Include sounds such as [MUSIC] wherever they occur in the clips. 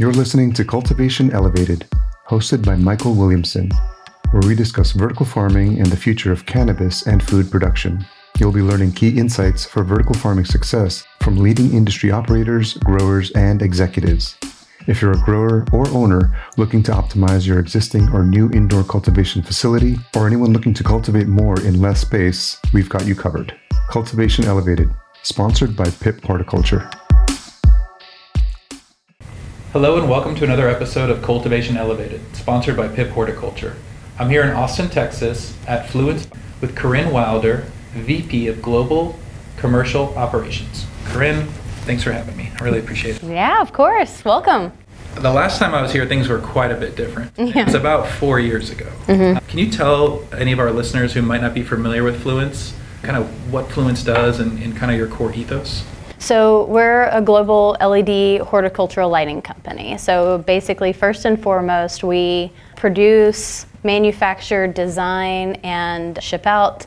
You're listening to Cultivation Elevated, hosted by Michael Williamson, where we discuss vertical farming and the future of cannabis and food production. You'll be learning key insights for vertical farming success from leading industry operators, growers, and executives. If you're a grower or owner looking to optimize your existing or new indoor cultivation facility, or anyone looking to cultivate more in less space, we've got you covered. Cultivation Elevated, sponsored by Pipp Horticulture. Hello and welcome to another episode of Cultivation Elevated, sponsored by Pipp Horticulture. I'm here in Austin, Texas at Fluence with Corinne Wilder, VP of Global Commercial Operations. Corinne, thanks for having me. I really appreciate it. Yeah, of course. Welcome. The last time I was here, things were quite a bit different. Yeah. It was about four years ago. Mm-hmm. Can you tell any of our listeners who might not be familiar with Fluence, kind of what Fluence does and, and kind of your core ethos? So, we're a global LED horticultural lighting company. So, basically, first and foremost, we produce, manufacture, design, and ship out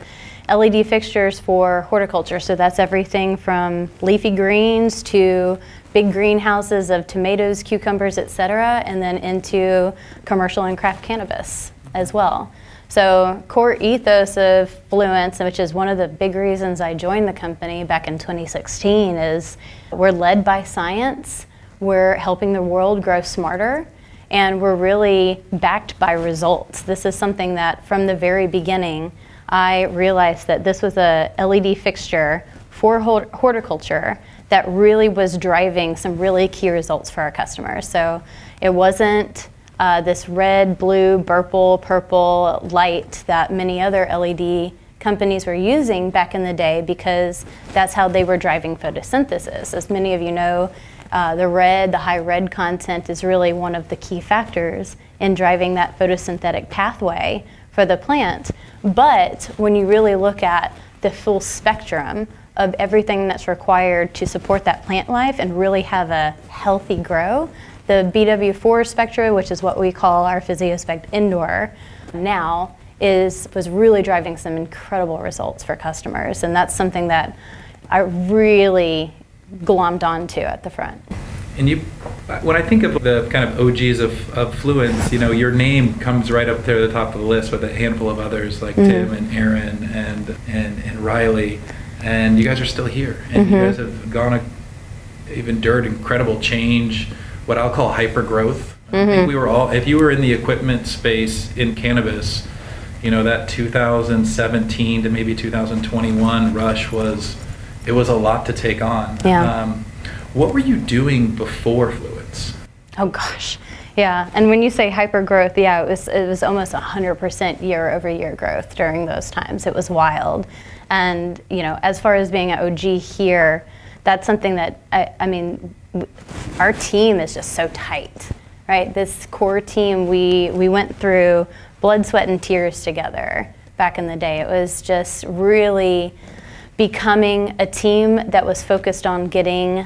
LED fixtures for horticulture. So, that's everything from leafy greens to big greenhouses of tomatoes, cucumbers, etc., and then into commercial and craft cannabis as well. So, core ethos of Fluence, which is one of the big reasons I joined the company back in 2016, is we're led by science, we're helping the world grow smarter, and we're really backed by results. This is something that from the very beginning, I realized that this was a LED fixture for horticulture that really was driving some really key results for our customers. So, it wasn't uh, this red, blue, purple, purple light that many other LED companies were using back in the day because that's how they were driving photosynthesis. As many of you know, uh, the red, the high red content is really one of the key factors in driving that photosynthetic pathway for the plant. But when you really look at the full spectrum of everything that's required to support that plant life and really have a healthy grow, the BW4 Spectra, which is what we call our PhysioSpec Indoor now, is was really driving some incredible results for customers, and that's something that I really glommed onto at the front. And you, when I think of the kind of OGs of, of Fluence, you know, your name comes right up there at the top of the list with a handful of others like mm-hmm. Tim and Aaron and, and, and Riley. And you guys are still here. And mm-hmm. you guys have gone, a, you've endured incredible change what I'll call hyper growth. Mm-hmm. I think mm-hmm. we were all, if you were in the equipment space in cannabis, you know, that 2017 to maybe 2021 rush was, it was a lot to take on. Yeah. Um, what were you doing before Fluence? Oh gosh. Yeah, and when you say hyper growth, yeah, it was it was almost 100% year over year growth during those times. It was wild. And, you know, as far as being an OG here, that's something that I, I mean, our team is just so tight, right? This core team, we, we went through blood, sweat, and tears together back in the day. It was just really becoming a team that was focused on getting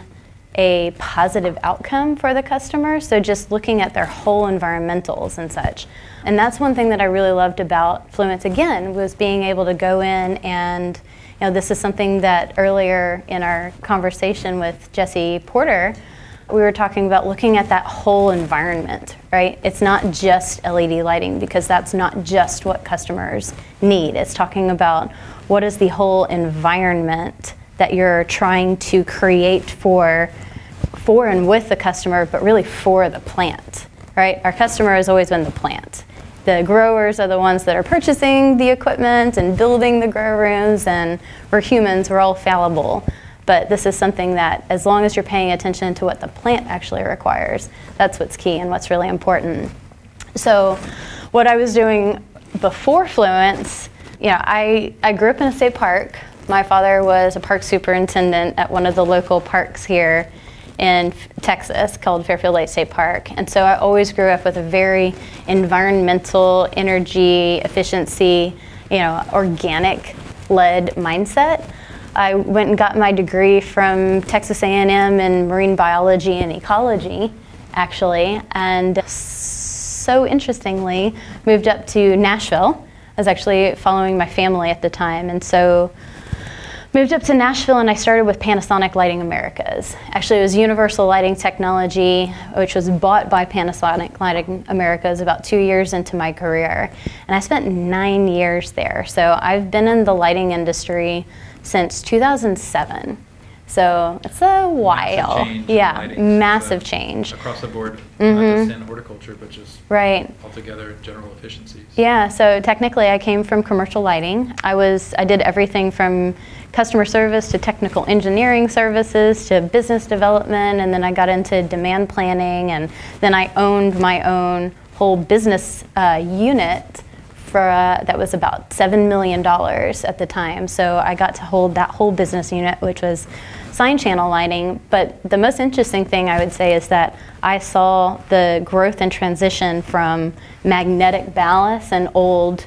a positive outcome for the customer. So just looking at their whole environmentals and such. And that's one thing that I really loved about Fluence again was being able to go in and you know, this is something that earlier in our conversation with Jesse Porter, we were talking about looking at that whole environment, right? It's not just LED lighting because that's not just what customers need. It's talking about what is the whole environment that you're trying to create for for and with the customer, but really for the plant, right? Our customer has always been the plant the growers are the ones that are purchasing the equipment and building the grow rooms, and we're humans, we're all fallible. But this is something that, as long as you're paying attention to what the plant actually requires, that's what's key and what's really important. So, what I was doing before Fluence, you know, I, I grew up in a state park. My father was a park superintendent at one of the local parks here in Texas called Fairfield Lake State Park. And so I always grew up with a very environmental, energy, efficiency, you know, organic led mindset. I went and got my degree from Texas A&M in marine biology and ecology, actually, and so interestingly moved up to Nashville. I was actually following my family at the time, and so moved up to Nashville and I started with Panasonic Lighting Americas. Actually, it was Universal Lighting Technology, which was bought by Panasonic Lighting Americas about two years into my career. And I spent nine years there. So I've been in the lighting industry since 2007. So it's a while. yeah, massive uh, change. across the board, not just in horticulture, but just Right. altogether general efficiencies. Yeah, so technically I came from commercial lighting. I was I did everything from customer service to technical engineering services to business development and then I got into demand planning and then I owned my own whole business uh, unit for uh, that was about 7 million dollars at the time. So I got to hold that whole business unit which was sign channel lighting, but the most interesting thing I would say is that I saw the growth and transition from magnetic ballast and old,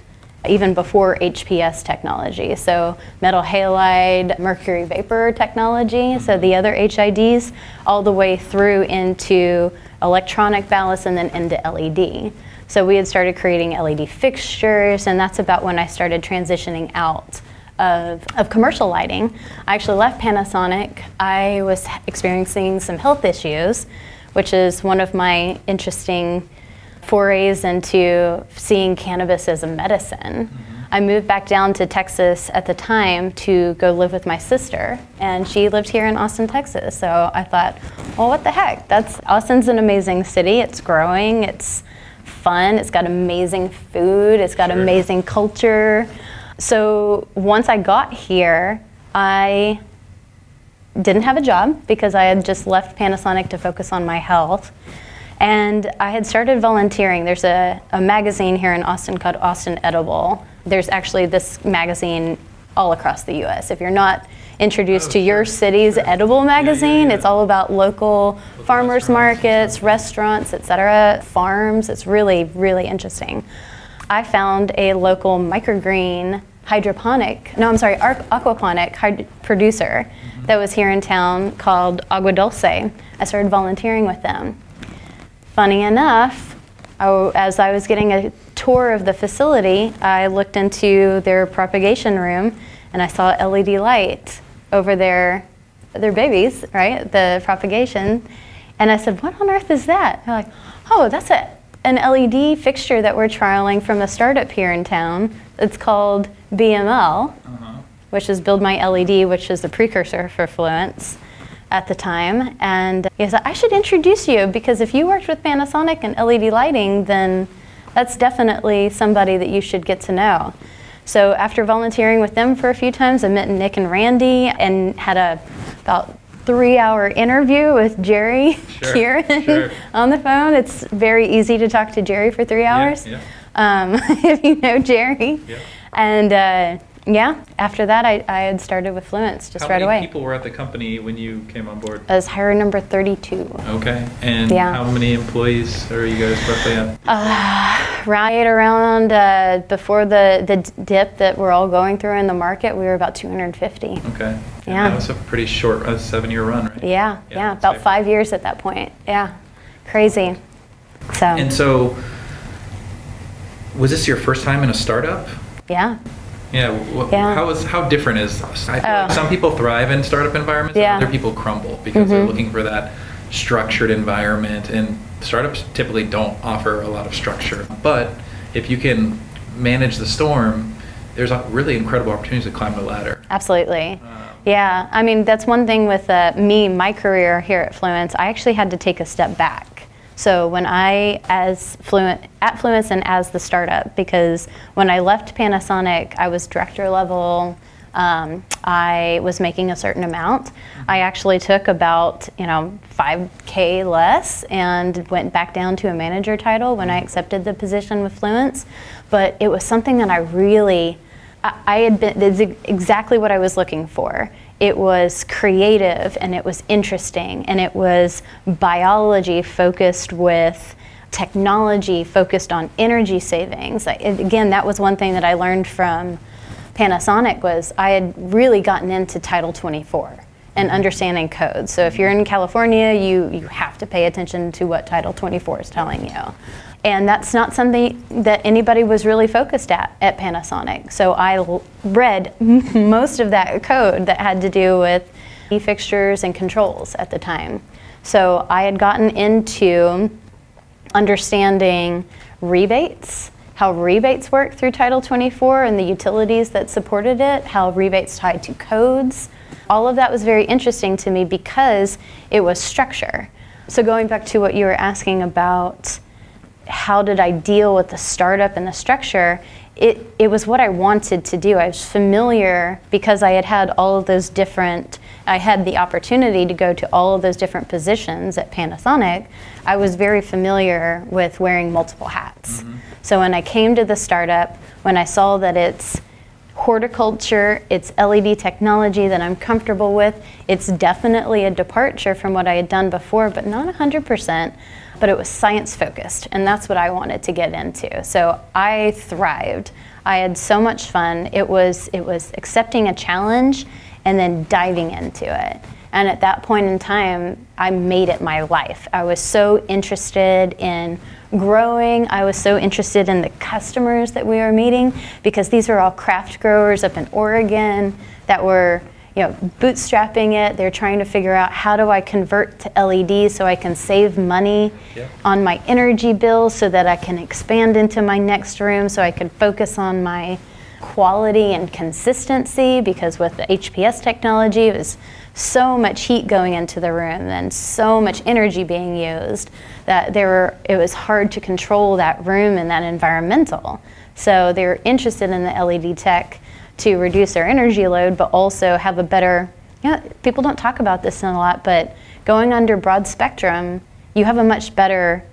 even before HPS technology. So metal halide, mercury vapor technology, so the other HIDs, all the way through into electronic ballast and then into LED. So we had started creating LED fixtures, and that's about when I started transitioning out of, of commercial lighting. I actually left Panasonic. I was experiencing some health issues, which is one of my interesting forays into seeing cannabis as a medicine. Mm-hmm. I moved back down to Texas at the time to go live with my sister, and she lived here in Austin, Texas. So I thought, well, what the heck? That's Austin's an amazing city. It's growing. It's fun. It's got amazing food. It's got Sure. amazing culture. So once I got here, I didn't have a job because I had just left Panasonic to focus on my health. And I had started volunteering. There's a, a magazine here in Austin called Austin Edible. There's actually this magazine all across the US. If you're not introduced Oh, to your city's edible magazine, it's all about local, farmers markets, restaurants, etc., farms. It's really, really interesting. I found a local microgreen hydroponic, no, I'm sorry, aquaponic hyd- producer mm-hmm. that was here in town called Agua Dulce. I started volunteering with them. Funny enough, I w- as I was getting a tour of the facility, I looked into their propagation room and I saw LED light over their their babies, right? The propagation. And I said, "What on earth is that?" They're like, "Oh, that's a an LED fixture that we're trialing from a startup here in town. It's called BML." Uh-huh. which is Build My LED, which is the precursor for Fluence at the time. And he said, I should introduce you because if you worked with Panasonic and LED lighting, then that's definitely somebody that you should get to know. So after volunteering with them for a few times, I met Nick and Randy and had a about three hour interview with Jerry Sure, [LAUGHS] Kieran sure. [LAUGHS] on the phone. It's very easy to talk to Jerry for three hours yeah. um, [LAUGHS] if you know Jerry. Yeah. And uh, yeah, after that, I, I had started with Fluence just How right away. How many people were at the company when you came on board? As hire number 32. Okay, and Yeah. how many employees are you guys roughly at? Right around uh, before the, the dip that we're all going through in the market, we were about 250. Okay. And Yeah. That was a pretty short, uh, seven-year run, right? Yeah, yeah, that's about fair. five years at that point. Yeah, crazy. So, And so, was this your first time in a startup? yeah, Yeah. wh- Yeah. How is how different is? I feel like Oh. some people thrive in startup environments, Yeah. and other people crumble because they're Mhm. looking for that structured environment. And startups typically don't offer a lot of structure. But if you can manage the storm, there's a really incredible opportunities to climb the ladder. absolutely. Um, Yeah, I mean, that's one thing with uh, me, my career here at Fluence, I actually had to take a step back. So when I, as Fluent, at Fluence and as the startup, because when I left Panasonic, I was director level, um, I was making a certain amount. I actually took about, you know, 5K less and went back down to a manager title when I accepted the position with Fluence. But it was something that I really, I, I had been, exactly what I was looking for. It was creative and it was interesting and it was biology focused with technology focused on energy savings. I- again, that was one thing that I learned from Panasonic was I had really gotten into Title 24 and understanding codes. So if you're in California, you, you have to pay attention to what Title 24 is telling you. And that's not something that anybody was really focused at at Panasonic. So I l- read [LAUGHS] most of that code that had to do with e-fixtures and controls at the time. So I had gotten into understanding rebates, how rebates work through Title 24 and the utilities that supported it, how rebates tied to codes. All of that was very interesting to me because it was structure. So going back to what you were asking about how did I deal with the startup and the structure, it, it was what I wanted to do. I was familiar because I had had all of those different, I had the opportunity to go to all of those different positions at Panasonic. I was very familiar with wearing multiple hats. Mm-hmm. So when I came to the startup, when I saw that it's horticulture, it's LED technology that I'm comfortable with, it's definitely a departure from what I had done before, but not 100% but it was science focused, and that's what I wanted to get into. So I thrived. I had so much fun. It was it was accepting a challenge and then diving into it. And at that point in time, I made it my life. I was so interested in growing. I was so interested in the customers that we were meeting because these were all craft growers up in Oregon that were you know, bootstrapping it. They're trying to figure out how do I convert to LED so I can save money yeah. on my energy bill so that I can expand into my next room so I can focus on my quality and consistency because with the HPS technology it was so much heat going into the room and so much energy being used that there were, it was hard to control that room and that environmental. So they were interested in the LED tech to reduce their energy load, but also have a better. You know, people don't talk about this in a lot, but going under broad spectrum, you have a much better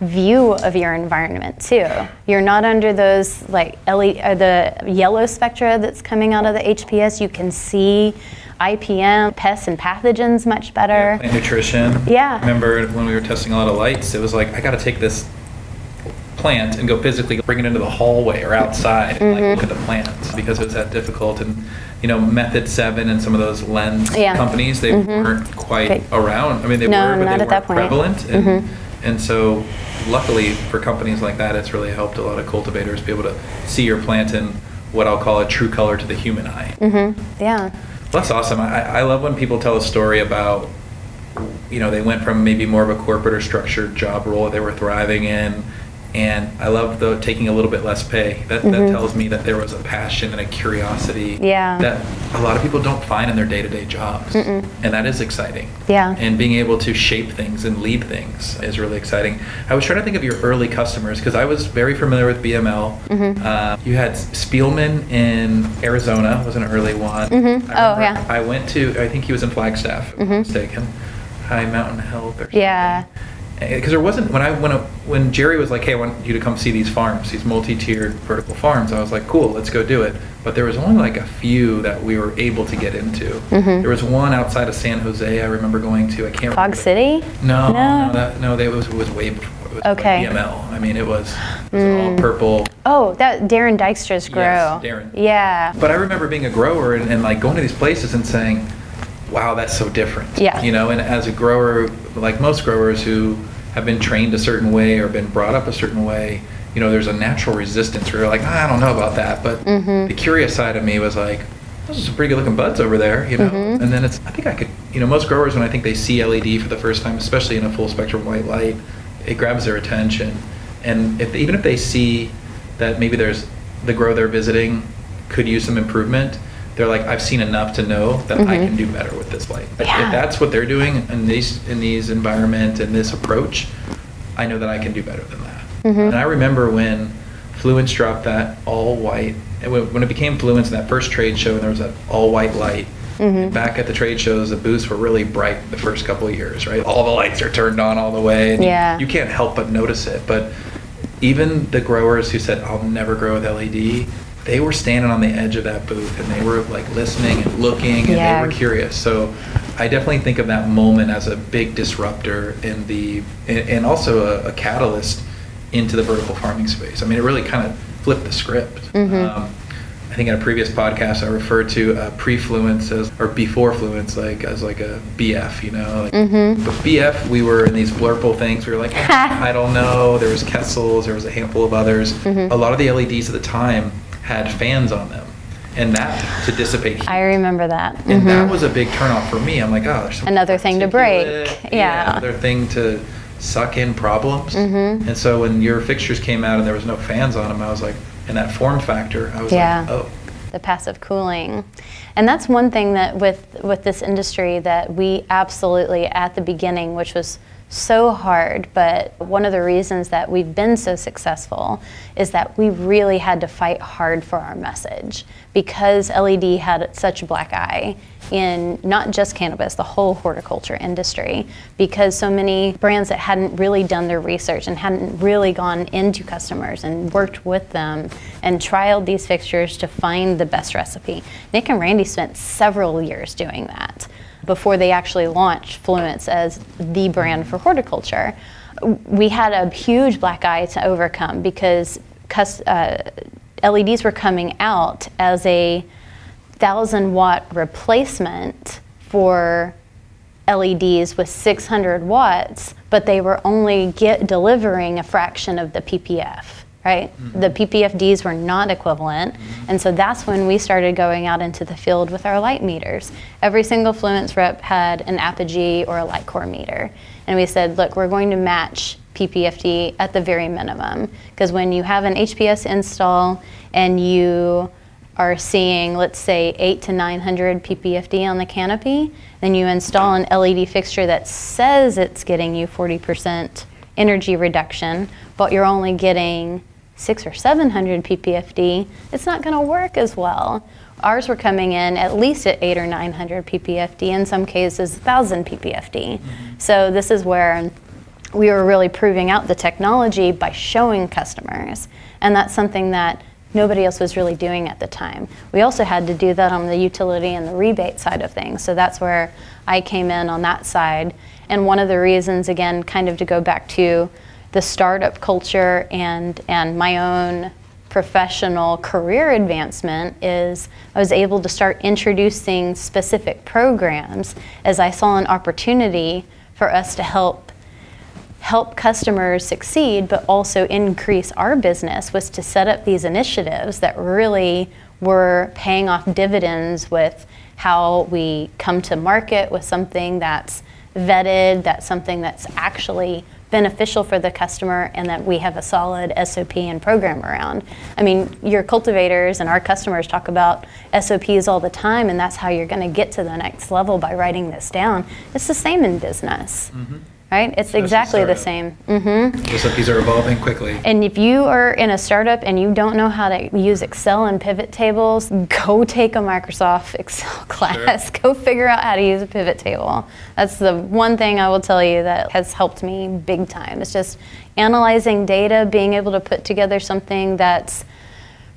view of your environment too. You're not under those like LED, uh, the yellow spectra that's coming out of the HPS. You can see IPM, pests and pathogens much better. Yeah, nutrition. Yeah. I remember when we were testing a lot of lights, it was like I got to take this plant and go physically bring it into the hallway or outside and like look at the plants because it was that difficult and you know method 7 and some of those lens Yeah. companies they Mhm. weren't quite Okay. around i mean they No, were but not they weren't prevalent and, Mhm. and so luckily for companies like that it's really helped a lot of cultivators be able to see your plant in what i'll call a true color to the human eye Mm-hmm. Yeah. well, that's awesome. I, I love when people tell a story about, you know, they went from maybe more of a corporate or structured job role that they were thriving in. And I love the taking a little bit less pay. That, that Mhm. tells me that there was a passion and a curiosity Yeah. that a lot of people don't find in their day to day jobs. Mm-mm. And that is exciting. Yeah. And being able to shape things and lead things is really exciting. I was trying to think of your early customers because I was very familiar with BML. Mhm. Uh, you had Spielman in Arizona was an early one. Mhm. I Oh, yeah. I went to, I think he was in Flagstaff, if I'm not Mhm. mistaken. High Mountain Health or something. Yeah. Because there wasn't when I when when Jerry was like, "Hey, I want you to come see these farms, these multi-tiered vertical farms." I was like, "Cool, let's go do it." But there was only like a few that we were able to get into. Mhm. There was one outside of San Jose. I remember going to. I can't. Fog remember. City? No, No. no, that, no. They, it was was way before. It was like Okay. BML. I mean, it was, it was all Mm. purple. Oh, that Darren Dykstra's grow. Yes, Darren. Yeah. But I remember being a grower and, and like going to these places and saying, "Wow, that's so different." Yeah. You know, and as a grower, like most growers who have been trained a certain way or been brought up a certain way, you know, there's a natural resistance where you're like, ah, I don't know about that. But Mhm. the curious side of me was like, those are some pretty good looking buds over there, you know. Mhm. And then it's, I think I could, you know, most growers when I think they see LED for the first time, especially in a full spectrum white light, it grabs their attention. And if even if they see that maybe there's the grow they're visiting could use some improvement, they're like, I've seen enough to know that I Mhm. can do better with this light. If- Yeah. If that's what they're doing in these in these environment and this approach, I know that I can do better than that. Mhm. And I remember when Fluence dropped that all white, and when when it became Fluence in that first trade show, and there was that all white light. Mhm. Back at the trade shows, the booths were really bright the first couple of years, right? All the lights are turned on all the way, and you- Yeah. you can't help but notice it. But even the growers who said, "I'll never grow with LED," they were standing on the edge of that booth and they were like listening and looking and Yeah. they were curious. So I definitely think of that moment as a big disruptor in the and, and also a, a catalyst into the vertical farming space. I mean, it really kind of flipped the script. Mhm. Um, think in a previous podcast I referred to uh, pre-fluence as or before fluence like as like a BF, you know. Like, Mm-hmm. But BF, we were in these blurple things. We were like, [LAUGHS] I don't know. There was Kessil. There was a handful of others. Mm-hmm. A lot of the LEDs at the time had fans on them, and that to dissipate heat. I remember that. and Mhm. that was a big turnoff for me. I'm like, oh, there's Another thing to break. particulate, Yeah. Another thing to suck in problems. Mhm. And so when your fixtures came out and there was no fans on them, I was like, in that form factor, I was Yeah. like, oh. the passive cooling. And that's one thing that with with this industry that we absolutely at the beginning, which was so hard, but one of the reasons that we've been so successful is that we really had to fight hard for our message. Because LED had such a black eye in not just cannabis, the whole horticulture industry, because so many brands that hadn't really done their research and hadn't really gone into customers and worked with them and trialed these fixtures to find the best recipe. Nick and Randy spent several years doing that before they actually launched Fluence as the brand for horticulture. We had a huge black eye to overcome because uh, LEDs were coming out as a thousand watt replacement for LEDs with 600 watts, but they were only get delivering a fraction of the PPF, right? Mm-hmm. The PPFDs were not equivalent, mm-hmm. and so that's when we started going out into the field with our light meters. Every single Fluence rep had an Apogee or a LI-COR meter, and we said, look, we're going to match PPFD at the very minimum, because when you have an HPS install and you are seeing, let's say, eight to 900 ppfd on the canopy, then you install an LED fixture that says it's getting you 40% energy reduction, but you're only getting six or 700 ppfd, it's not going to work as well. Ours were coming in at least at eight or 900 ppfd, in some cases 1,000 ppfd. Mm-hmm. So this is where we were really proving out the technology by showing customers. And that's something that nobody else was really doing at the time. We also had to do that on the utility and the rebate side of things. So that's where I came in on that side. And one of the reasons, again, kind of to go back to the startup culture and, and my own professional career advancement is I was able to start introducing specific programs as I saw an opportunity for us to help help customers succeed but also increase our business was to set up these initiatives that really were paying off dividends with how we come to market with something that's vetted that's something that's actually beneficial for the customer and that we have a solid SOP and program around. I mean, your cultivators and our customers talk about SOPs all the time and that's how you're going to get to the next level by writing this down. It's the same in business. Mm-hmm. Right? It's exactly the same. hmm The SOPs are evolving quickly. And if you are in a startup and you don't know how to use Excel and pivot tables, go take a Microsoft [LAUGHS] Excel class. [LAUGHS] Go figure out how to use a pivot table. That's the one thing I will tell you that has helped me big time. It's just analyzing data, being able to put together something that's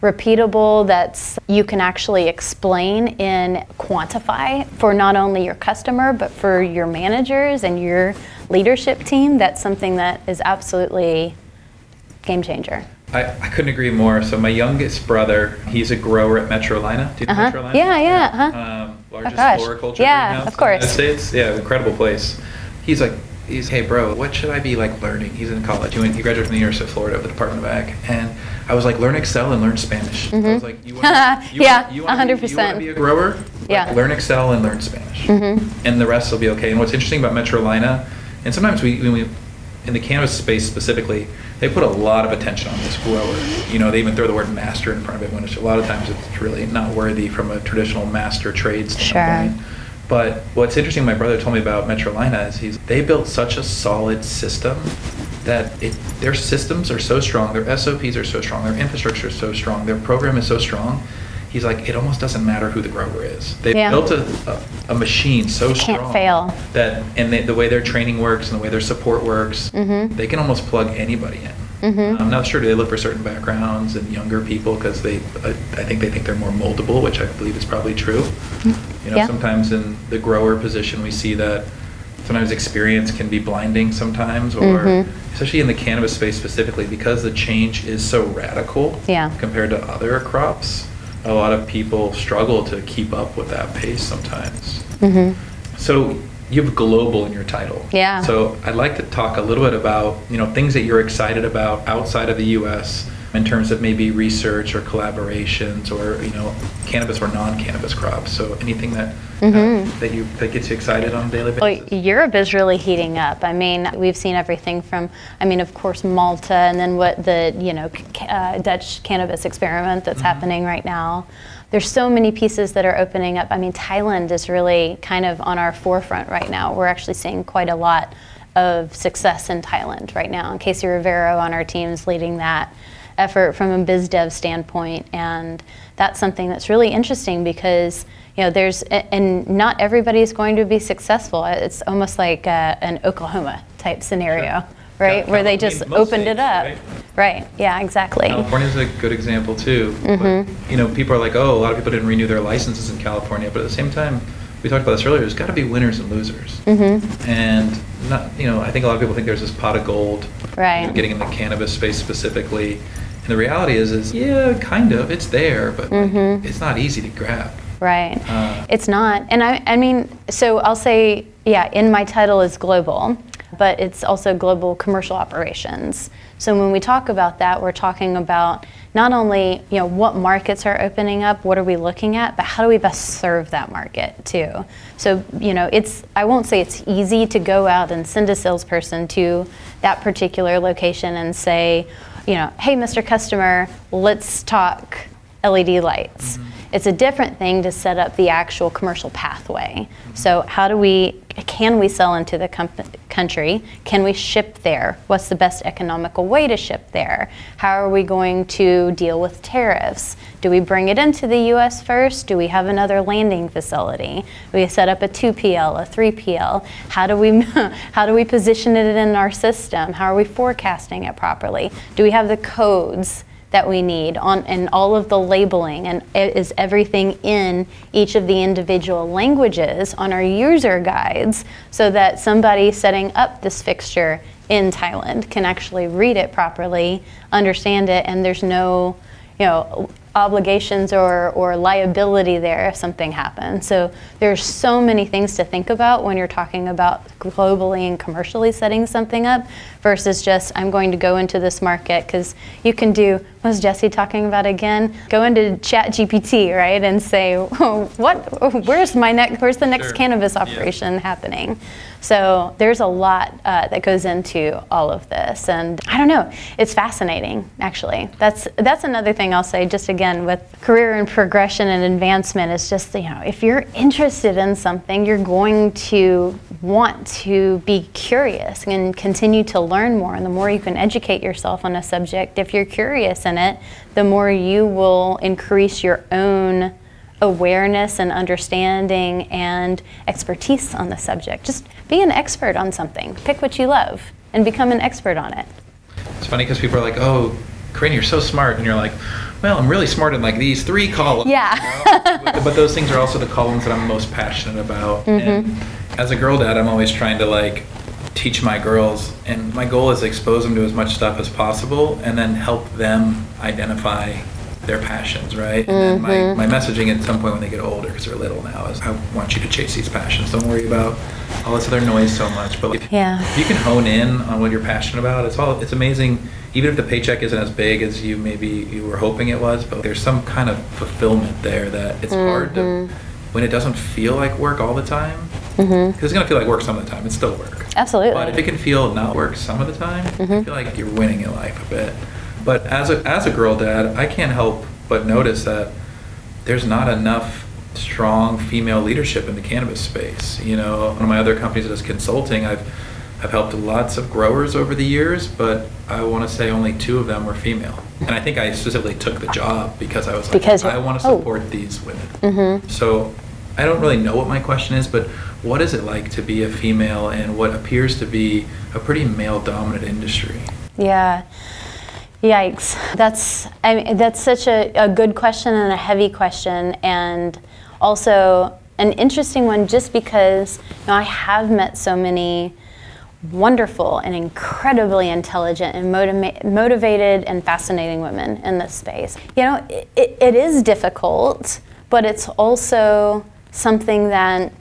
repeatable that's you can actually explain and quantify for not only your customer but for your managers and your leadership team that's something that is absolutely game changer I, I couldn't agree more. So my youngest brother, he's a grower at Metrolina. Do you know Uh-huh. Metrolina? Yeah, yeah, uh-huh. Um, largest gosh. floriculture Yeah, greenhouse of in course. the United States. Yeah, incredible place. He's like, he's hey bro, what should I be like learning? He's in college. He, went, he graduated from the University of Florida, with the Department of Ag, and I was like, learn Excel and learn Spanish. I was like, you want, [LAUGHS] you Yeah, want, you want to be, you want to be a grower? Like, Yeah. Mm-hmm. learn Excel and learn Spanish, mm-hmm. and the rest will be okay. And what's interesting about Metrolina, and sometimes we, when we in the cannabis space specifically, they put a lot of attention on this grower. You know, they even throw the word master in front of it, when it's, a lot of times it's really not worthy from a traditional master trade standpoint. But what's interesting, my brother told me about Metrolina is he's they built such a solid system that it, their systems are so strong, their SOPs are so strong, their infrastructure is so strong, their program is so strong. He's like, it almost doesn't matter who the grower is. They Yeah. built a, a, a machine so It can't strong fail. that and they, the way their training works and the way their support works, Mhm. they can almost plug anybody in. Mhm. I'm not sure. Do they look for certain backgrounds and younger people because they? I, I think they think they're more moldable, which I believe is probably true. You know, Yeah. sometimes in the grower position, we see that sometimes experience can be blinding sometimes, or Mhm. especially in the cannabis space specifically, because the change is so radical Yeah. compared to other crops. A lot of people struggle to keep up with that pace sometimes. Mm-hmm. So you have global in your title. Yeah. So I'd like to talk a little bit about you know things that you're excited about outside of the U.S. in terms of maybe research or collaborations or you know cannabis or non-cannabis crops. So anything that uh, that you that gets you excited on a daily basis. Well. Europe is really heating up. I mean, we've seen everything from, I mean, of course, Malta, and then what the you know uh, Dutch cannabis experiment that's happening right now. There's so many pieces that are opening up. I mean, Thailand is really kind of on our forefront right now. We're actually seeing quite a lot of success in Thailand right now. And Casey Rivero on our team is leading that effort from a biz dev standpoint. And that's something that's really interesting because you know there's and not everybody's going to be successful. It's almost like uh, an oklahoma type scenario right? Cal- where they I mean, just most opened it up. right? right. Yeah exactly. California's a good example too. But, you know, people are like, oh, a lot of people didn't renew their licenses in California, but at the same time, we talked about this earlier. There's got to be winners and losers. Mm-hmm. And not, you know, I think a lot of people think there's this pot of gold. you Right. know, getting in the cannabis space specifically, and the reality is, is yeah, kind of, it's there, but Mm-hmm. it's not easy to grab. Right. Uh, it's not. And I, I mean, so I'll say, yeah, in my title is global, but it's also global commercial operations. So when we talk about that, we're talking about not only, you know, what markets are opening up, what are we looking at, but how do we best serve that market too? So, you know, it's, I won't say it's easy to go out and send a salesperson to that particular location and say, you know, hey, Mr. Customer, let's talk LED lights. Mm-hmm. It's a different thing to set up the actual commercial pathway. Mm-hmm. So how do we can we sell into the com- country? Can we ship there? What's the best economical way to ship there? How are we going to deal with tariffs? Do we bring it into the US first? Do we have another landing facility? We set up a 2PL, a 3PL. How do we [LAUGHS] how do we position it in our system? How are we forecasting it properly? Do we have the codes? That we need on and all of the labeling and is everything in each of the individual languages on our user guides so that somebody setting up this fixture in Thailand can actually read it properly, understand it and there's no, you know, obligations or, or liability there if something happens. So there's so many things to think about when you're talking about globally and commercially setting something up versus just I'm going to go into this market because you can do what was Jesse talking about again? Go into Chat GPT, right, and say, "Oh, what? Where's my next? Where's the next Sure. cannabis Yeah. operation happening? So there's a lot uh, that goes into all of this, and I don't know. It's fascinating, actually. That's that's another thing I'll say. Just again with career and progression and advancement, is just you know if you're interested in something, you're going to want to be curious and continue to learn more. And the more you can educate yourself on a subject, if you're curious in it, the more you will increase your own awareness and understanding and expertise on the subject. Just be an expert on something. Pick what you love and become an expert on it. It's funny because people are like, oh, Corinne, you're so smart. And you're like, well, I'm really smart in like these three columns. Yeah. but [LAUGHS] but those things are also the columns that I'm most passionate about. And mm-hmm. as a girl dad, I'm always trying to like teach my girls, and my goal is to expose them to as much stuff as possible, and then help them identify their passions, right? And then my, mm-hmm. my messaging at some point when they get older, because they're little now, is I want you to chase these passions. Don't worry about all this other noise so much. But if, Yeah. if you can hone in on what you're passionate about, it's all it's amazing. Even if the paycheck isn't as big as you maybe you were hoping it was, but there's some kind of fulfillment there that it's hard to mm-hmm. when it doesn't feel like work all the time. Mm-hmm. Because it's gonna feel like work some of the time. It's still work. Absolutely. But if it can feel not work some of the time, I feel like you're winning in life a bit. But as a as a girl dad, I can't help but notice that there's not enough strong female leadership in the cannabis space. You know, one of my other companies that is consulting, I've I've helped lots of growers over the years, but I want to say only two of them were female. And I think I specifically took the job because I was like, Because I want to oh. support these women. Mm-hmm. So I don't really know what my question is, but what is it like to be a female in what appears to be a pretty male dominant industry? Yeah. Yikes. That's I mean, that's such a, a good question and a heavy question and also an interesting one just because you know, I have met so many wonderful and incredibly intelligent and motiva- motivated and fascinating women in this space. You know, it, it is difficult, but it's also something that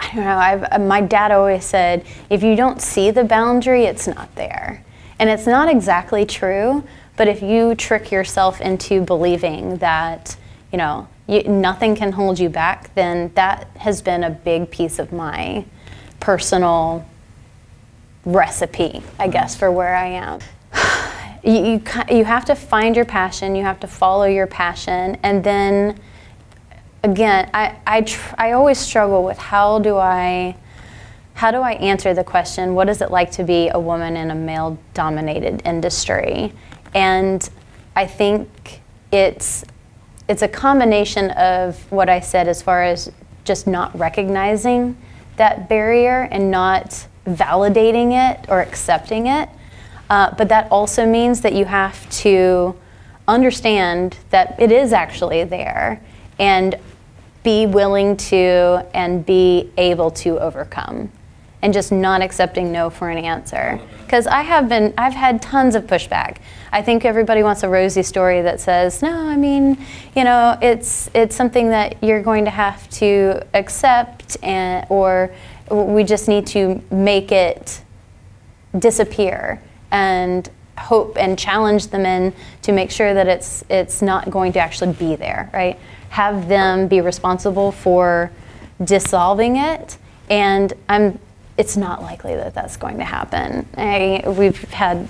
I don't know. I've, my dad always said, if you don't see the boundary, it's not there. And it's not exactly true, but if you trick yourself into believing that, you know, you, nothing can hold you back, then that has been a big piece of my personal recipe, I mm-hmm. guess, for where I am. [SIGHS] you, you, you have to find your passion, you have to follow your passion, and then again, I, I, tr- I always struggle with how do I how do I answer the question, what is it like to be a woman in a male dominated industry? And I think it's it's a combination of what I said as far as just not recognizing that barrier and not validating it or accepting it. Uh, but that also means that you have to understand that it is actually there and be willing to and be able to overcome and just not accepting no for an answer. Because i have been i've had tons of pushback. I think everybody wants a rosy story that says no i mean you know it's it's something that you're going to have to accept and or we just need to make it disappear and hope and challenge the men to make sure that it's it's not going to actually be there right? Have them be responsible for dissolving it. And i'm it's not likely that that's going to happen I, we've had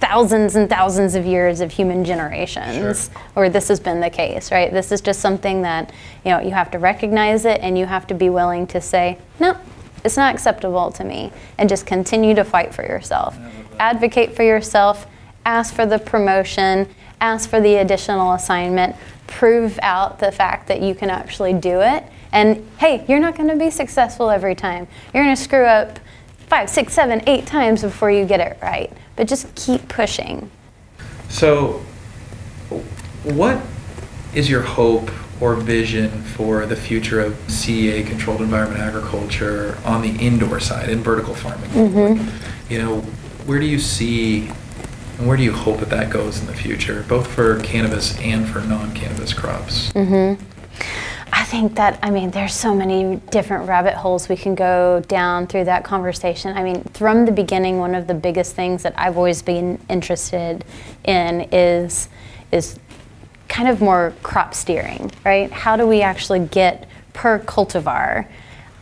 thousands and thousands of years of human generations Sure. where this has been the case right this is just something that you know you have to recognize it and you have to be willing to say no it's not acceptable to me and just continue to fight for yourself I love that. advocate for yourself ask for the promotion ask for the additional assignment prove out the fact that you can actually do it and hey you're not going to be successful every time you're going to screw up five six seven eight times before you get it right but just keep pushing So, what is your hope or vision for the future of CEA controlled environment agriculture on the indoor side in vertical farming? Mhm. You know, where do you see and where do you hope that that goes in the future, both for cannabis and for non-cannabis crops? hmm I think that, I mean, there's so many different rabbit holes we can go down through that conversation. I mean, from the beginning, one of the biggest things that I've always been interested in is, is kind of more crop steering, right? How do we actually get per cultivar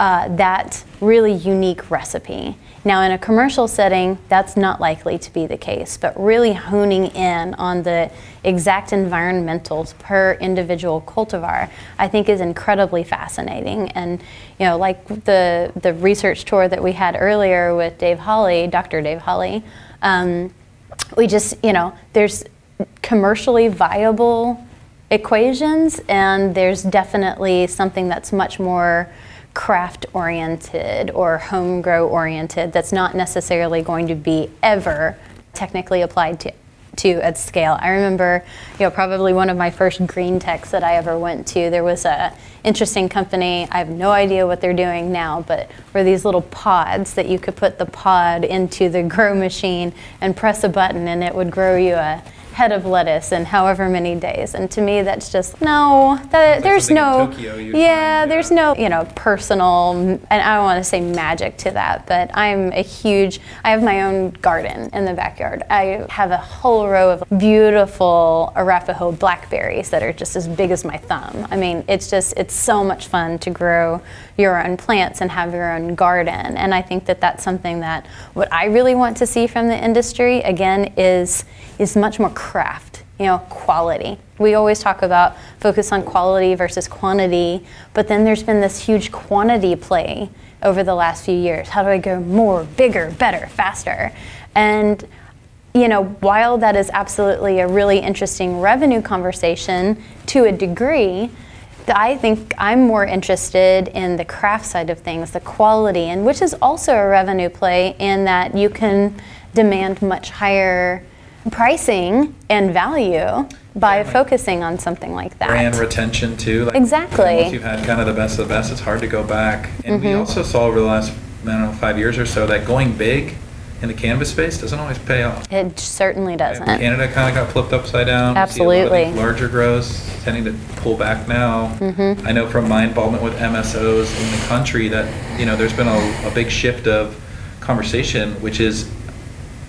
uh, that really unique recipe? Now, in a commercial setting, that's not likely to be the case, but really honing in on the exact environmentals per individual cultivar, I think is incredibly fascinating. And, you know, like the, the research tour that we had earlier with Dave Hawley, Dr. Dave Hawley, um, we just, you know, there's commercially viable equations, and there's definitely something that's much more craft oriented or home grow oriented that's not necessarily going to be ever technically applied to to at scale. I remember, you know, probably one of my first green techs that I ever went to. There was a interesting company. I have no idea what they're doing now, but were these little pods that you could put the pod into the [LAUGHS] grow machine and press a button, and it would grow you a head of lettuce in however many days. And to me, that's just no. That, there's no. Tokyo yeah, find, there's yeah. no you know personal, and I don't want to say magic to that, but I'm a huge. I have my own garden in the backyard. I have a whole row of beautiful Arapaho blackberries that are just as big as my thumb. I mean, it's just it's so much fun to grow your own plants and have your own garden. And I think that that's something that what I really want to see from the industry again is is much more craft you know, quality. We always talk about focus on quality versus quantity, but then there's been this huge quantity play over the last few years. How do I go more, bigger, better, faster? And you know, while that is absolutely a really interesting revenue conversation to a degree, I think I'm more interested in the craft side of things, the quality, and which is also a revenue play in that you can demand much higher pricing and value by Yeah, like focusing on something like that. brand retention too. Like, Exactly. Once you've had kind of the best of the best, it's hard to go back. And we Mhm. also saw over the last I don't know, five years or so, that going big in the cannabis space doesn't always pay off. It certainly doesn't. Canada kind of got flipped upside down. We see a lot of Absolutely. larger grows tending to pull back now. Mm-hmm. I know from my involvement with MSOs in the country that you know there's been a, a big shift of conversation, which is,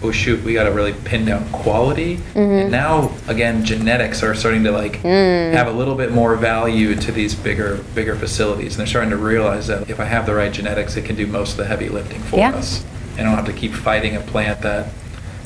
oh shoot, we got to really pin down quality. Mm-hmm. And now again, genetics are starting to like Mm. have a little bit more value to these bigger bigger facilities, and they're starting to realize that if I have the right genetics, it can do most of the heavy lifting for Yeah. us. I don't have to keep fighting a plant that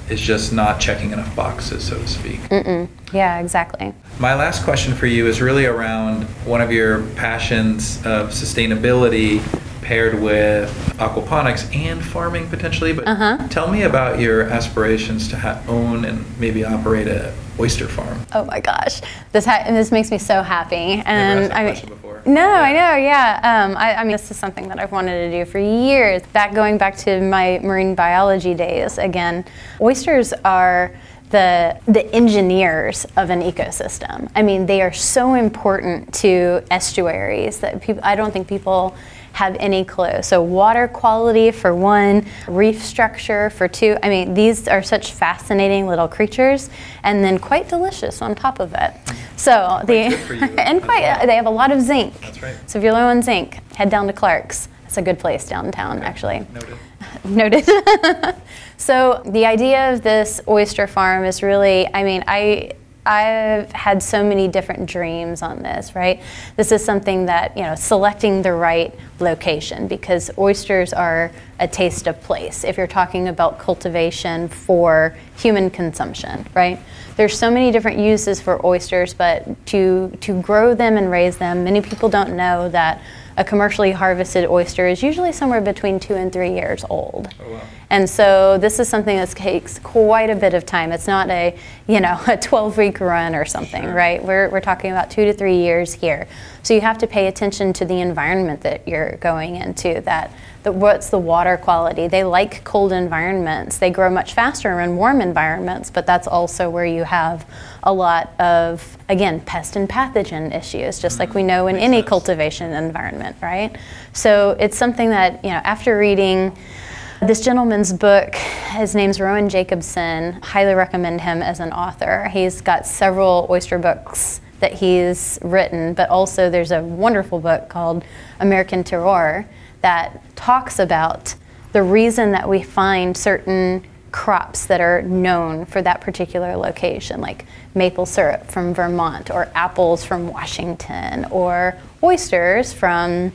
is just not checking enough boxes, so to speak. Mm-mm. Yeah, exactly. My last question for you is really around one of your passions of sustainability paired with aquaponics and farming potentially. But Uh-huh. tell me about your aspirations to ha- own and maybe operate a oyster farm. Oh my gosh, this ha- this makes me so happy. And I mean, question before. no, Yeah. I know, yeah. Um, I, I mean, this is something that I've wanted to do for years. Back going back to my marine biology days. Again, oysters are the the engineers of an ecosystem. I mean, they are so important to estuaries that people. I don't think people have any clue. So water quality for one, reef structure for two. I mean, these are such fascinating little creatures, and then quite delicious on top of it. Mm. So the good for you [LAUGHS] and quite well. they have a lot of zinc. That's right. So if you're low on zinc, head down to Clark's. It's a good place downtown, actually. Noted. [LAUGHS] Noted. [LAUGHS] so the idea of this oyster farm is really, I mean, I I've had so many different dreams on this, right? This is something that, you know, selecting the right location because oysters are a taste of place if you're talking about cultivation for human consumption, right? There's so many different uses for oysters, but to to grow them and raise them, many people don't know that a commercially harvested oyster is usually somewhere between two and three years old. Oh, wow. And so this is something that takes quite a bit of time. It's not a, you know, [LAUGHS] a 12 week run or something, Sure. right? We're, we're talking about two to three years here. So you have to pay attention to the environment that you're going into, that, that what's the water quality. They like cold environments. They grow much faster in warm environments, but that's also where you have a lot of, again, pest and pathogen issues, just like we mm-hmm. know in Makes any sense. cultivation environment, right? So it's something that, you know, after reading this gentleman's book, his name's Rowan Jacobson. Highly recommend him as an author. He's got several oyster books that he's written, but also there's a wonderful book called American Terroir that talks about the reason that we find certain crops that are known for that particular location, like maple syrup from Vermont, or apples from Washington, or oysters from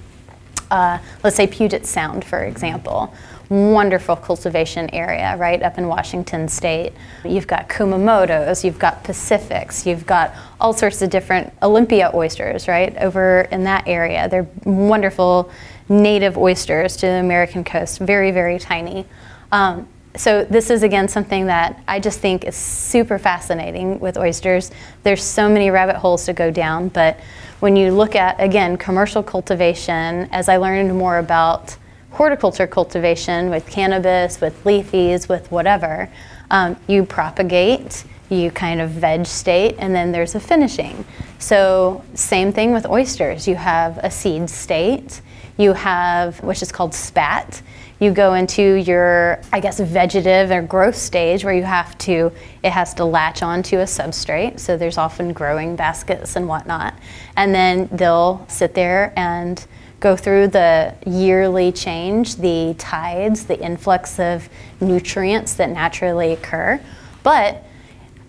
uh, let's say Puget Sound, for example. Wonderful cultivation area right up in Washington state. You've got Kumamoto's, you've got Pacifics, you've got all sorts of different Olympia oysters right over in that area. They're wonderful native oysters to the American coast, very, very tiny. Um, so this is again something that I just think is super fascinating with oysters. There's so many rabbit holes to go down, but when you look at again commercial cultivation, as I learned more about horticulture cultivation with cannabis, with leafies, with whatever, um, you propagate, you kind of veg state, and then there's a finishing. So same thing with oysters. You have a seed state, you have which is called spat. You go into your, I guess, vegetative or growth stage where you have to, it has to latch onto a substrate. So there's often growing baskets and whatnot. And then they'll sit there and go through the yearly change, the tides, the influx of nutrients that naturally occur. But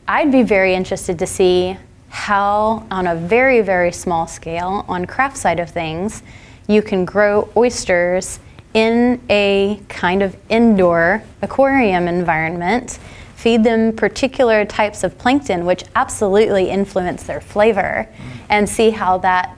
I'd be very interested to see how, on a very, very small scale, on craft side of things, you can grow oysters in a kind of indoor aquarium environment, feed them particular types of plankton, which absolutely influence their flavor, and see how that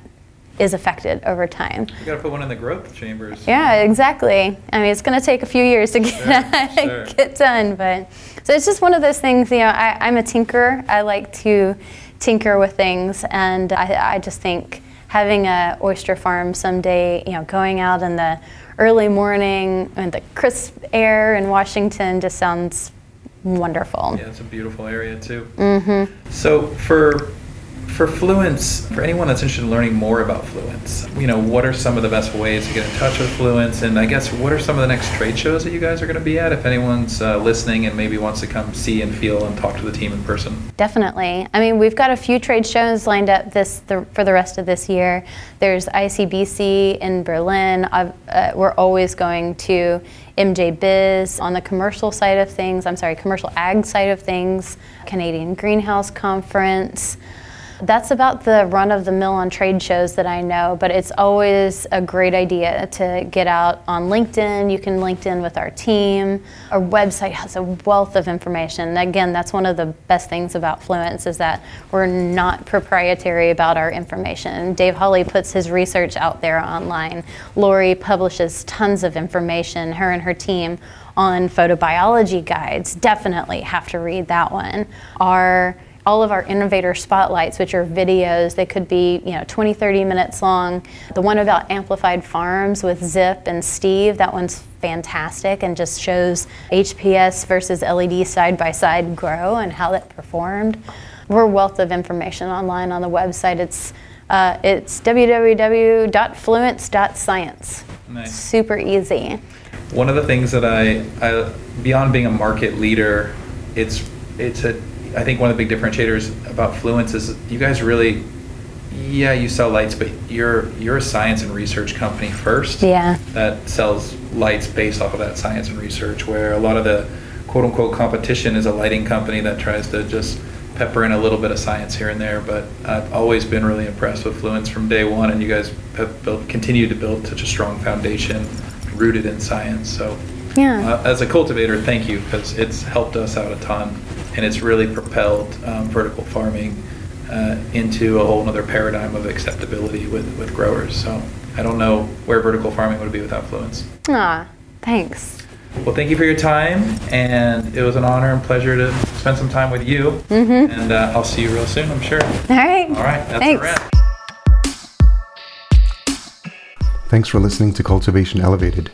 is affected over time. You got to put one in the growth chambers. Yeah, exactly. I mean, it's going to take a few years to get, Sure, [LAUGHS] sure. get done, but so it's just one of those things. You know, I, I'm a tinkerer. I like to tinker with things, and I, I just think having a oyster farm someday, you know, going out in the early morning and the crisp air in Washington just sounds wonderful. Yeah, it's a beautiful area too. Mm-hmm. So for for Fluence, for anyone that's interested in learning more about Fluence, you know, what are some of the best ways to get in touch with Fluence? And I guess what are some of the next trade shows that you guys are going to be at if anyone's uh, listening and maybe wants to come see and feel and talk to the team in person? Definitely. I mean, we've got a few trade shows lined up this for the rest of this year. There's ICBC in Berlin. Uh, we're always going to MJ Biz on the commercial side of things. I'm sorry, commercial ag side of things. Canadian Greenhouse Conference. That's about the run of the mill on trade shows that I know, but it's always a great idea to get out on LinkedIn. You can LinkedIn with our team. Our website has a wealth of information. Again, that's one of the best things about Fluence is that we're not proprietary about our information. Dave Hawley puts his research out there online. Lori publishes tons of information, her and her team on photobiology guides. Definitely have to read that one. Our all of our innovator spotlights, which are videos, they could be you know 20, 30 minutes long. The one about amplified farms with Zip and Steve, that one's fantastic and just shows HPS versus LED side by side grow and how that performed. We're a wealth of information online on the website. It's uh, it's www.fluence.science. Nice. Super easy. One of the things that I, I beyond being a market leader, it's it's a I think one of the big differentiators about Fluence is you guys really, yeah, you sell lights, but you're you're a science and research company first. Yeah. That sells lights based off of that science and research, where a lot of the quote unquote competition is a lighting company that tries to just pepper in a little bit of science here and there. But I've always been really impressed with Fluence from day one, and you guys have built, continued to build such a strong foundation rooted in science. So yeah. Uh, as a cultivator, thank you because it's helped us out a ton and it's really propelled um, vertical farming uh, into a whole other paradigm of acceptability with, with growers. So I don't know where vertical farming would be without Fluence. Ah, thanks. Well, thank you for your time, and it was an honor and pleasure to spend some time with you. Mm-hmm. And uh, I'll see you real soon, I'm sure. All right. All right. That's Thanks. a wrap. Thanks for listening to Cultivation Elevated.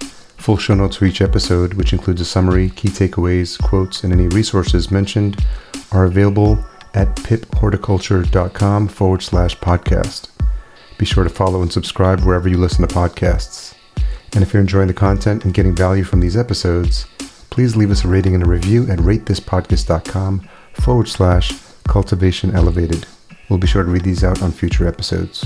Full show notes for each episode, which includes a summary, key takeaways, quotes, and any resources mentioned, are available at pipphorticulture.com forward slash podcast. Be sure to follow and subscribe wherever you listen to podcasts. And if you're enjoying the content and getting value from these episodes, please leave us a rating and a review at ratethispodcast.com forward slash cultivation elevated. We'll be sure to read these out on future episodes.